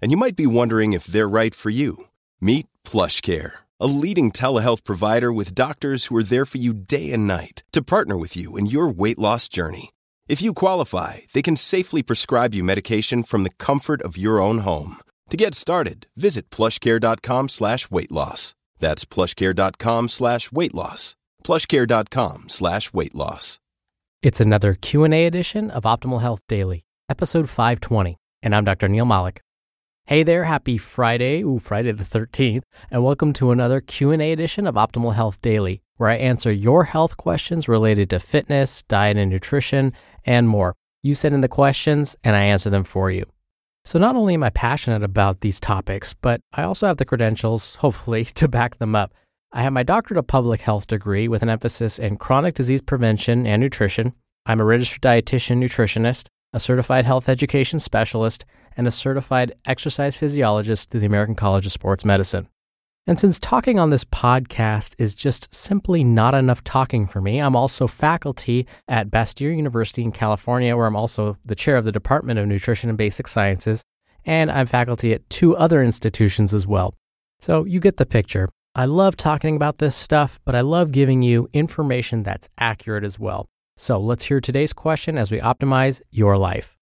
and you might be wondering if they're right for you. Meet PlushCare, a leading telehealth provider with doctors who are there for you day and night to partner with you in your weight loss journey. If you qualify, they can safely prescribe you medication from the comfort of your own home. To get started, visit plushcare.com slash weight loss. That's plushcare.com slash weight loss. plushcare.com slash weight loss. It's another Q&A edition of Optimal Health Daily, episode 520, and I'm Dr. Neal Malik. Hey there, happy Friday, ooh, Friday the 13th, and welcome to another Q&A edition of Optimal Health Daily, where I answer your health questions related to fitness, diet and nutrition, and more. You send in the questions and I answer them for you. So not only am I passionate about these topics, but I also have the credentials, hopefully, to back them up. I have my doctorate of public health degree with an emphasis in chronic disease prevention and nutrition. I'm a registered dietitian nutritionist, a certified health education specialist, and a certified exercise physiologist through the American College of Sports Medicine. And since talking on this podcast is just simply not enough talking for me, I'm also faculty at Bastyr University in California, where I'm also the chair of the Department of Nutrition and Basic Sciences, and I'm faculty at two other institutions as well. So you get the picture. I love talking about this stuff, but I love giving you information that's accurate as well. So let's hear today's question as we optimize your life.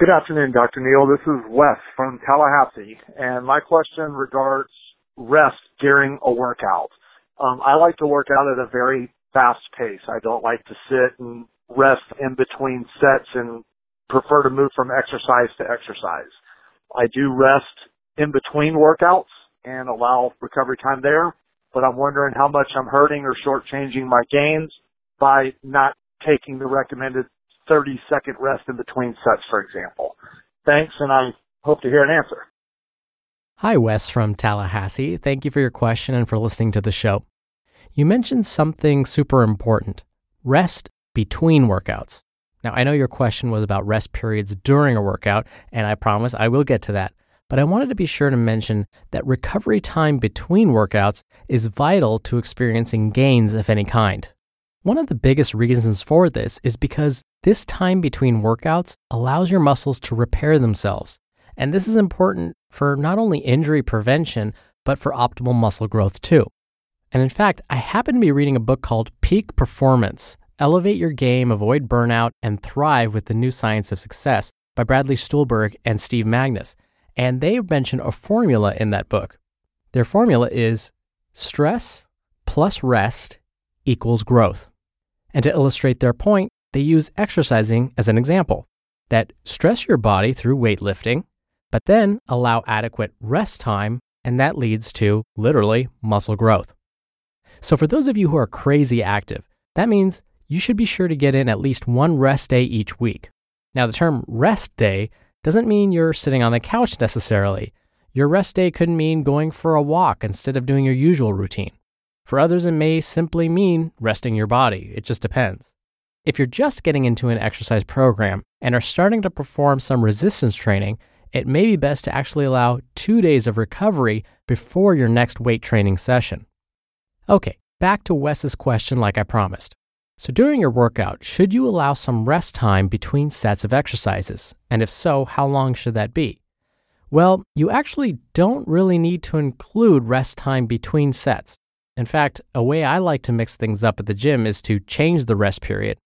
Good afternoon, Dr. Neal. This is Wes from Tallahassee, and my question regards rest during a workout. Um, I like to work out at a very fast pace. I don't like to sit and rest in between sets and prefer to move from exercise to exercise. I do rest in between workouts and allow recovery time there, but I'm wondering how much I'm hurting or shortchanging my gains by not taking the recommended 30 second rest in between sets, for example. Thanks, and I hope to hear an answer. Hi, Wes from Tallahassee. Thank you for your question and for listening to the show. You mentioned something super important rest between workouts. Now, I know your question was about rest periods during a workout, and I promise I will get to that. But I wanted to be sure to mention that recovery time between workouts is vital to experiencing gains of any kind. One of the biggest reasons for this is because this time between workouts allows your muscles to repair themselves. And this is important for not only injury prevention, but for optimal muscle growth too. And in fact, I happen to be reading a book called Peak Performance Elevate Your Game, Avoid Burnout, and Thrive with the New Science of Success by Bradley Stulberg and Steve Magness. And they mention a formula in that book. Their formula is stress plus rest equals growth. And to illustrate their point, they use exercising as an example that stress your body through weightlifting, but then allow adequate rest time, and that leads to literally muscle growth. So, for those of you who are crazy active, that means you should be sure to get in at least one rest day each week. Now, the term rest day doesn't mean you're sitting on the couch necessarily. Your rest day could mean going for a walk instead of doing your usual routine. For others, it may simply mean resting your body. It just depends. If you're just getting into an exercise program and are starting to perform some resistance training, it may be best to actually allow two days of recovery before your next weight training session. Okay, back to Wes's question like I promised. So during your workout, should you allow some rest time between sets of exercises? And if so, how long should that be? Well, you actually don't really need to include rest time between sets. In fact, a way I like to mix things up at the gym is to change the rest period.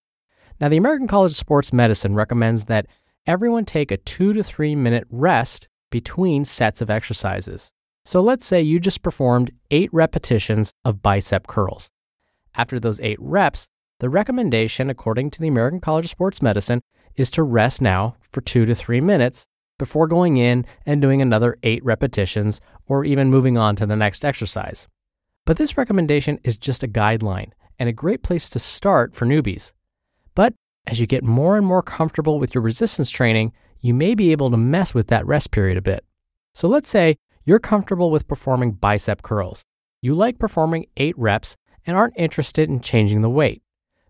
Now, the American College of Sports Medicine recommends that everyone take a two to three minute rest between sets of exercises. So let's say you just performed eight repetitions of bicep curls. After those eight reps, the recommendation, according to the American College of Sports Medicine, is to rest now for two to three minutes before going in and doing another eight repetitions or even moving on to the next exercise. But this recommendation is just a guideline and a great place to start for newbies. But as you get more and more comfortable with your resistance training, you may be able to mess with that rest period a bit. So let's say you're comfortable with performing bicep curls. You like performing eight reps and aren't interested in changing the weight.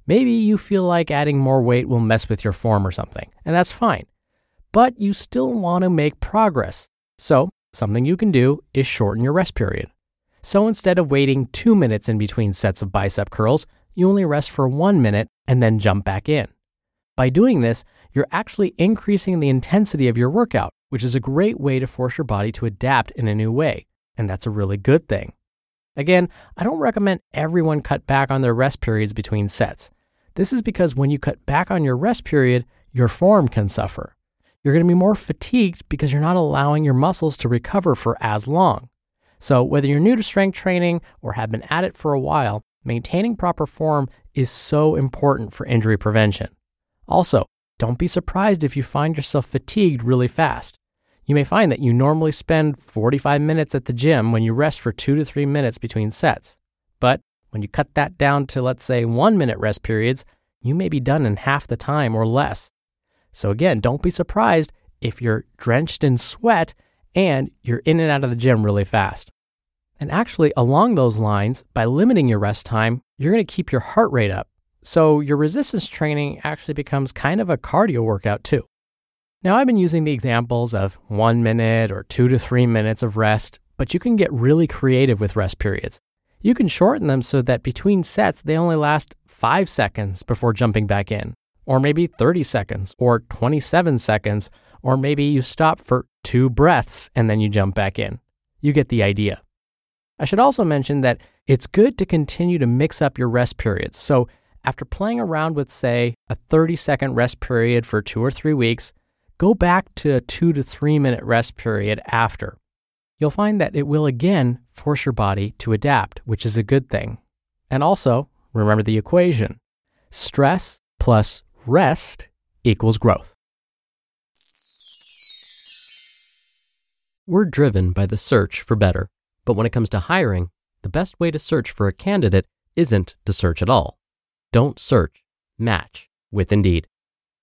Maybe you feel like adding more weight will mess with your form or something, and that's fine. But you still want to make progress. So, something you can do is shorten your rest period. So instead of waiting two minutes in between sets of bicep curls, you only rest for one minute and then jump back in. By doing this, you're actually increasing the intensity of your workout, which is a great way to force your body to adapt in a new way. And that's a really good thing. Again, I don't recommend everyone cut back on their rest periods between sets. This is because when you cut back on your rest period, your form can suffer. You're going to be more fatigued because you're not allowing your muscles to recover for as long. So, whether you're new to strength training or have been at it for a while, maintaining proper form is so important for injury prevention. Also, don't be surprised if you find yourself fatigued really fast. You may find that you normally spend 45 minutes at the gym when you rest for two to three minutes between sets. But when you cut that down to, let's say, one minute rest periods, you may be done in half the time or less. So, again, don't be surprised if you're drenched in sweat and you're in and out of the gym really fast. And actually, along those lines, by limiting your rest time, you're going to keep your heart rate up. So your resistance training actually becomes kind of a cardio workout too. Now, I've been using the examples of one minute or two to three minutes of rest, but you can get really creative with rest periods. You can shorten them so that between sets, they only last five seconds before jumping back in, or maybe 30 seconds, or 27 seconds, or maybe you stop for two breaths and then you jump back in. You get the idea. I should also mention that it's good to continue to mix up your rest periods. So, after playing around with, say, a 30 second rest period for two or three weeks, go back to a two to three minute rest period after. You'll find that it will again force your body to adapt, which is a good thing. And also, remember the equation stress plus rest equals growth. We're driven by the search for better. But when it comes to hiring, the best way to search for a candidate isn't to search at all. Don't search, match with Indeed.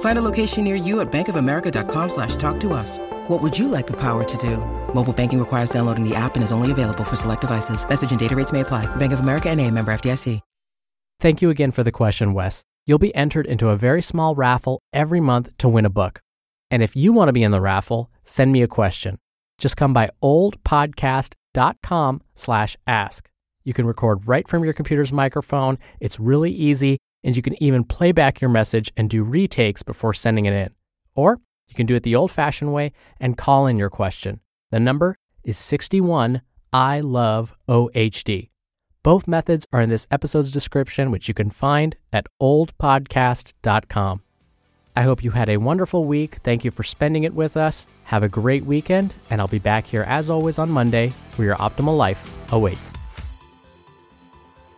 Find a location near you at bankofamerica.com slash talk to us. What would you like the power to do? Mobile banking requires downloading the app and is only available for select devices. Message and data rates may apply. Bank of America and a member FDIC. Thank you again for the question, Wes. You'll be entered into a very small raffle every month to win a book. And if you want to be in the raffle, send me a question. Just come by oldpodcast.com slash ask. You can record right from your computer's microphone. It's really easy and you can even play back your message and do retakes before sending it in. Or you can do it the old fashioned way and call in your question. The number is 61 I love OHD. Both methods are in this episode's description, which you can find at oldpodcast.com. I hope you had a wonderful week. Thank you for spending it with us. Have a great weekend, and I'll be back here as always on Monday where your optimal life awaits.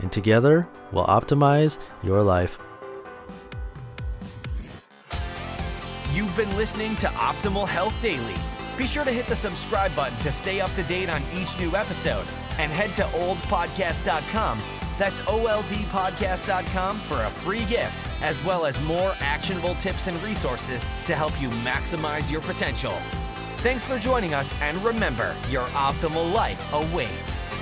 and together we'll optimize your life. You've been listening to Optimal Health Daily. Be sure to hit the subscribe button to stay up to date on each new episode and head to oldpodcast.com. That's oldpodcast.com for a free gift, as well as more actionable tips and resources to help you maximize your potential. Thanks for joining us, and remember, your optimal life awaits.